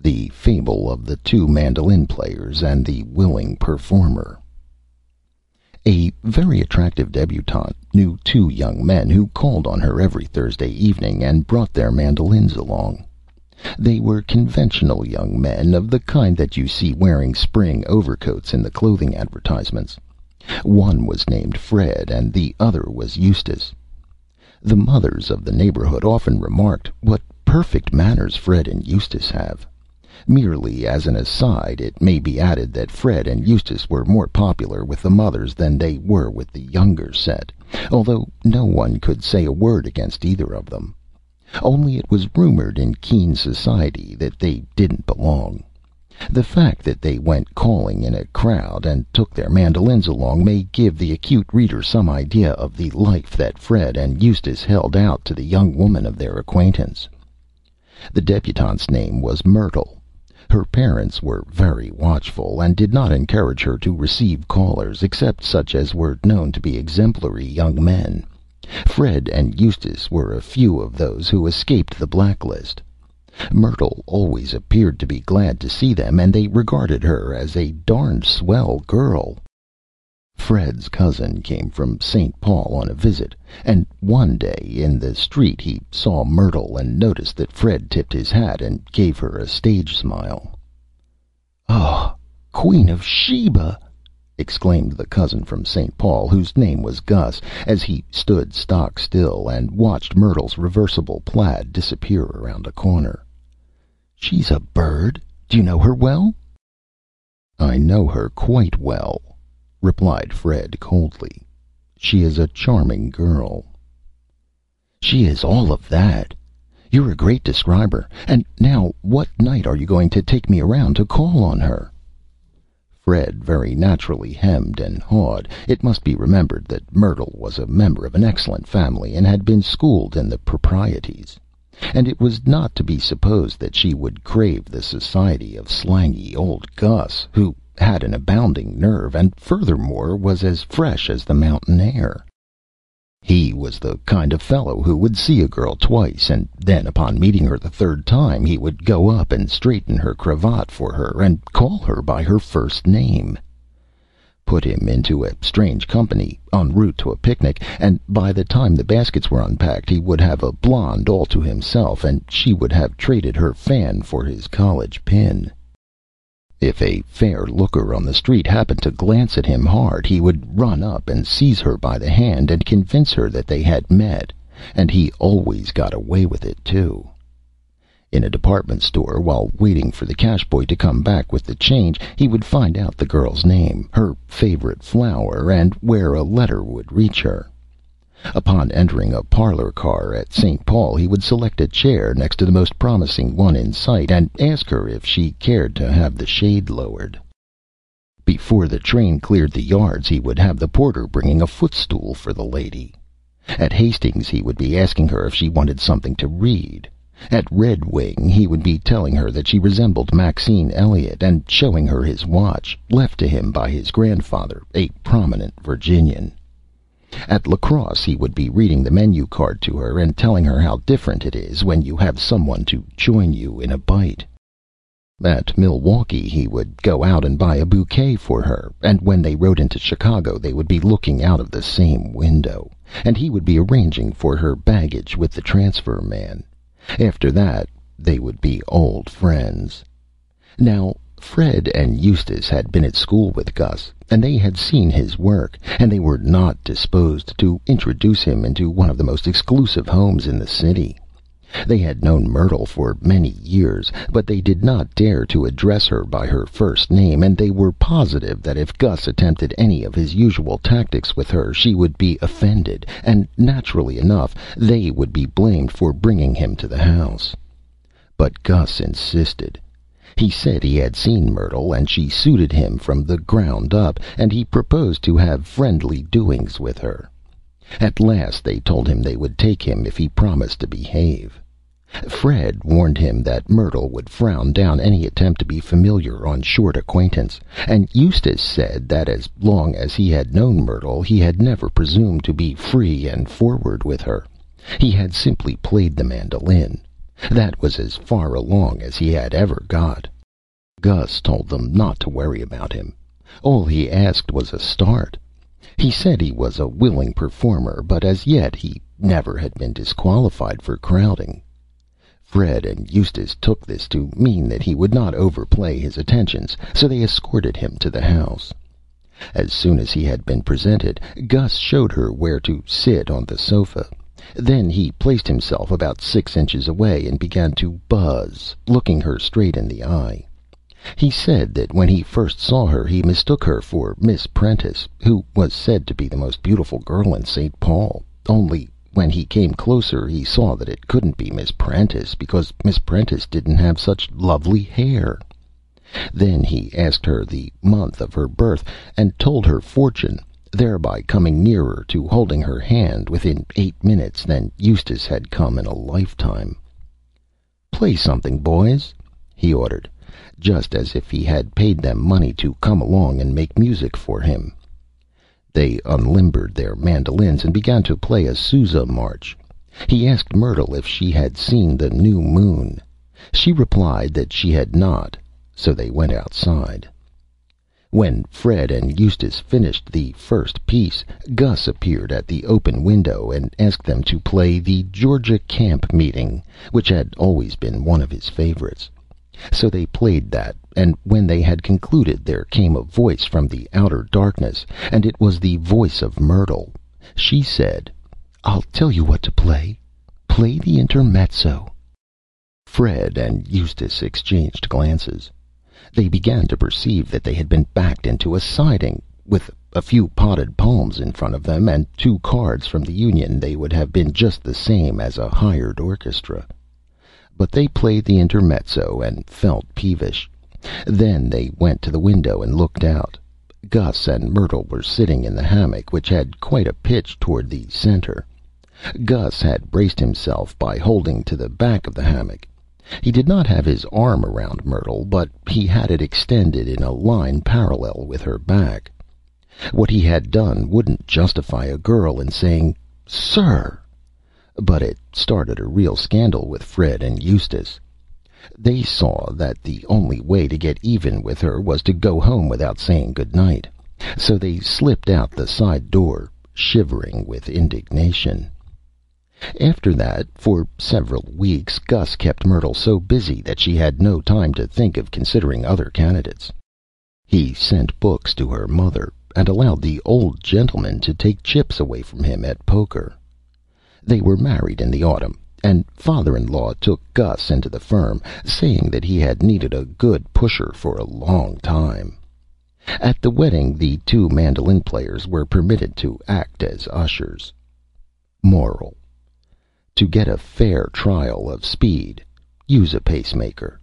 THE FABLE OF THE TWO MANDOLIN PLAYERS AND THE WILLING PERFORMER A very attractive Debutante knew two young men who called on her every Thursday evening and brought their mandolins along. They were conventional young men, of the kind that you see wearing Spring overcoats in the clothing advertisements. One was named Fred and the other was Eustace. The mothers of the neighborhood often remarked: "What perfect manners Fred and Eustace have!" Merely as an aside, it may be added that Fred and Eustace were more popular with the mothers than they were with the younger set, although no one could say a word against either of them. Only it was rumored in keen society that they didn't belong. The fact that they went calling in a crowd and took their mandolins along may give the acute reader some idea of the life that Fred and Eustace held out to the young woman of their acquaintance. The Debutante's name was Myrtle. Her parents were very watchful, and did not encourage her to receive callers, except such as were known to be exemplary young men. Fred and Eustace were a few of those who escaped the black list. Myrtle always appeared to be glad to see them, and they regarded her as a darned swell girl. Fred's cousin came from St. Paul on a visit, and one day in the street he saw Myrtle and noticed that Fred tipped his hat and gave her a stage smile. "Oh, Queen of Sheba!" exclaimed the cousin from St. Paul, whose name was Gus, as he stood stock still and watched Myrtle's reversible plaid disappear around a corner. "She's a bird. Do you know her well?" "I know her quite well replied Fred coldly. "She is a charming girl." "She is all of that. You're a great describer. And now what night are you going to take me around to call on her?" Fred very naturally hemmed and hawed. It must be remembered that Myrtle was a member of an excellent family, and had been schooled in the proprieties. And it was not to be supposed that she would crave the society of slangy old Gus, who had an abounding nerve, and furthermore was as fresh as the mountain air. He was the kind of fellow who would see a girl twice, and then upon meeting her the third time he would go up and straighten her cravat for her, and call her by her first name. Put him into a strange company, en route to a picnic, and by the time the baskets were unpacked he would have a blonde all to himself, and she would have traded her fan for his college pin. If a fair looker on the street happened to glance at him hard, he would run up and seize her by the hand and convince her that they had met, and he always got away with it, too. In a department store, while waiting for the cash boy to come back with the change, he would find out the girl's name, her favorite flower, and where a letter would reach her. Upon entering a parlor car at St. Paul he would select a chair next to the most promising one in sight, and ask her if she cared to have the shade lowered. Before the train cleared the yards he would have the porter bringing a footstool for the lady. At Hastings he would be asking her if she wanted something to read. At Red Wing he would be telling her that she resembled Maxine Elliott, and showing her his watch, left to him by his grandfather, a prominent Virginian. At La Crosse he would be reading the menu card to her, and telling her how different it is when you have someone to join you in a bite. At Milwaukee he would go out and buy a bouquet for her, and when they rode into Chicago they would be looking out of the same window, and he would be arranging for her baggage with the transfer man. After that they would be old friends. Now Fred and Eustace had been at school with Gus, and they had seen his work, and they were not disposed to introduce him into one of the most exclusive homes in the city. They had known Myrtle for many years, but they did not dare to address her by her first name, and they were positive that if Gus attempted any of his usual tactics with her she would be offended, and, naturally enough, they would be blamed for bringing him to the house. But Gus insisted. He said he had seen Myrtle, and she suited him from the ground up, and he proposed to have friendly doings with her. At last they told him they would take him if he promised to behave. Fred warned him that Myrtle would frown down any attempt to be familiar on short acquaintance, and Eustace said that as long as he had known Myrtle he had never presumed to be free and forward with her. He had simply played the mandolin. That was as far along as he had ever got. Gus told them not to worry about him. All he asked was a start. He said he was a willing performer, but as yet he never had been disqualified for crowding. Fred and Eustace took this to mean that he would not overplay his attentions, so they escorted him to the house. As soon as he had been presented, Gus showed her where to sit on the sofa. Then he placed himself about six inches away and began to buzz, looking her straight in the eye. He said that when he first saw her he mistook her for Miss Prentice, who was said to be the most beautiful girl in St. Paul, only when he came closer he saw that it couldn't be Miss Prentice, because Miss Prentice didn't have such lovely hair. Then he asked her the month of her birth, and told her fortune, thereby coming nearer to holding her hand within eight minutes than Eustace had come in a lifetime. "Play something, boys," he ordered, just as if he had paid them money to come along and make music for him. They unlimbered their mandolins and began to play a Sousa march. He asked Myrtle if she had seen the new moon. She replied that she had not so they went outside. When Fred and Eustace finished the first piece, Gus appeared at the open window and asked them to play the Georgia Camp Meeting, which had always been one of his favorites. So they played that, and when they had concluded there came a voice from the outer darkness, and it was the voice of Myrtle. She said, "I'll tell you what to play. Play the Intermezzo." Fred and Eustace exchanged glances. They began to perceive that they had been backed into a siding. With a few potted palms in front of them, and two cards from the union, they would have been just the same as a hired orchestra. But they played the Intermezzo and felt peevish. Then they went to the window and looked out. Gus and Myrtle were sitting in the hammock, which had quite a pitch toward the center. Gus had braced himself by holding to the back of the hammock. He did not have his arm around Myrtle, but he had it extended in a line parallel with her back. What he had done wouldn't justify a girl in saying "Sir!" But it started a real scandal with Fred and Eustace. They saw that the only way to get even with her was to go home without saying good night, so they slipped out the side door, shivering with indignation. After that, for several weeks, Gus kept Myrtle so busy that she had no time to think of considering other candidates. He sent books to her mother, and allowed the old gentleman to take chips away from him at poker. They were married in the autumn, and father in law took Gus into the firm, saying that he had needed a good pusher for a long time. At the wedding the two mandolin players were permitted to act as ushers. Moral: To get a fair trial of speed, use a pacemaker.